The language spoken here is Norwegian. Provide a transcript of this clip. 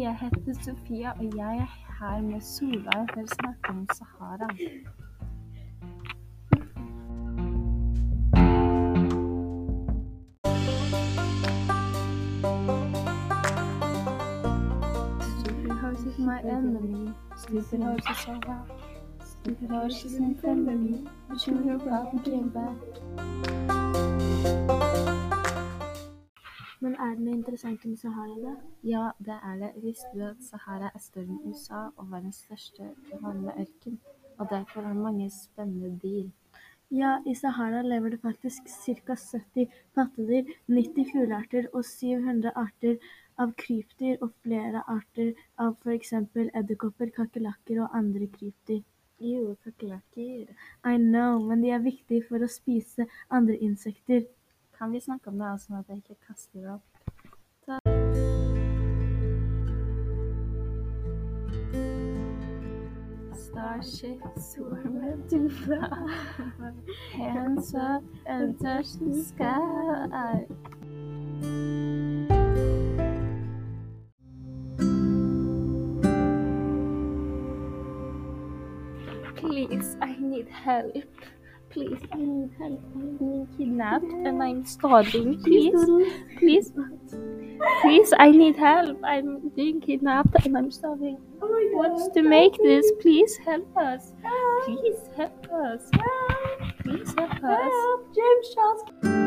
Jeg heter Sofia, og jeg er her med Solveig for å snakke om Sahara. Stupid horses, my enemy. Stupid horses so hot. Stupid horses in front of me. But you will probably get back. Er det noe interessant om Sahara, da? Ja, det er det. Visste du at Sahara er større enn USA og verdens største vanlige? Og derfor har mange spennende dyr. Ja, i Sahara lever det faktisk ca. 70 pattedyr, 90 fuglearter og 700 arter av krypdyr og flere arter av f.eks. edderkopper, kakerlakker og andre krypdyr. Jo, kakerlakker. I know, men de er viktige for å spise andre insekter. Kan vi snakke om det, sånn at jeg ikke kaster opp? Too far. Hands up and touch the sky. Please, I need help. Please, I need help. I'm being kidnapped and I'm starving. Please, please, please, I need help. I'm being kidnapped and I'm starving. Oh What's to make this? Please help us. Please help us. Please help us. Help. James Charles!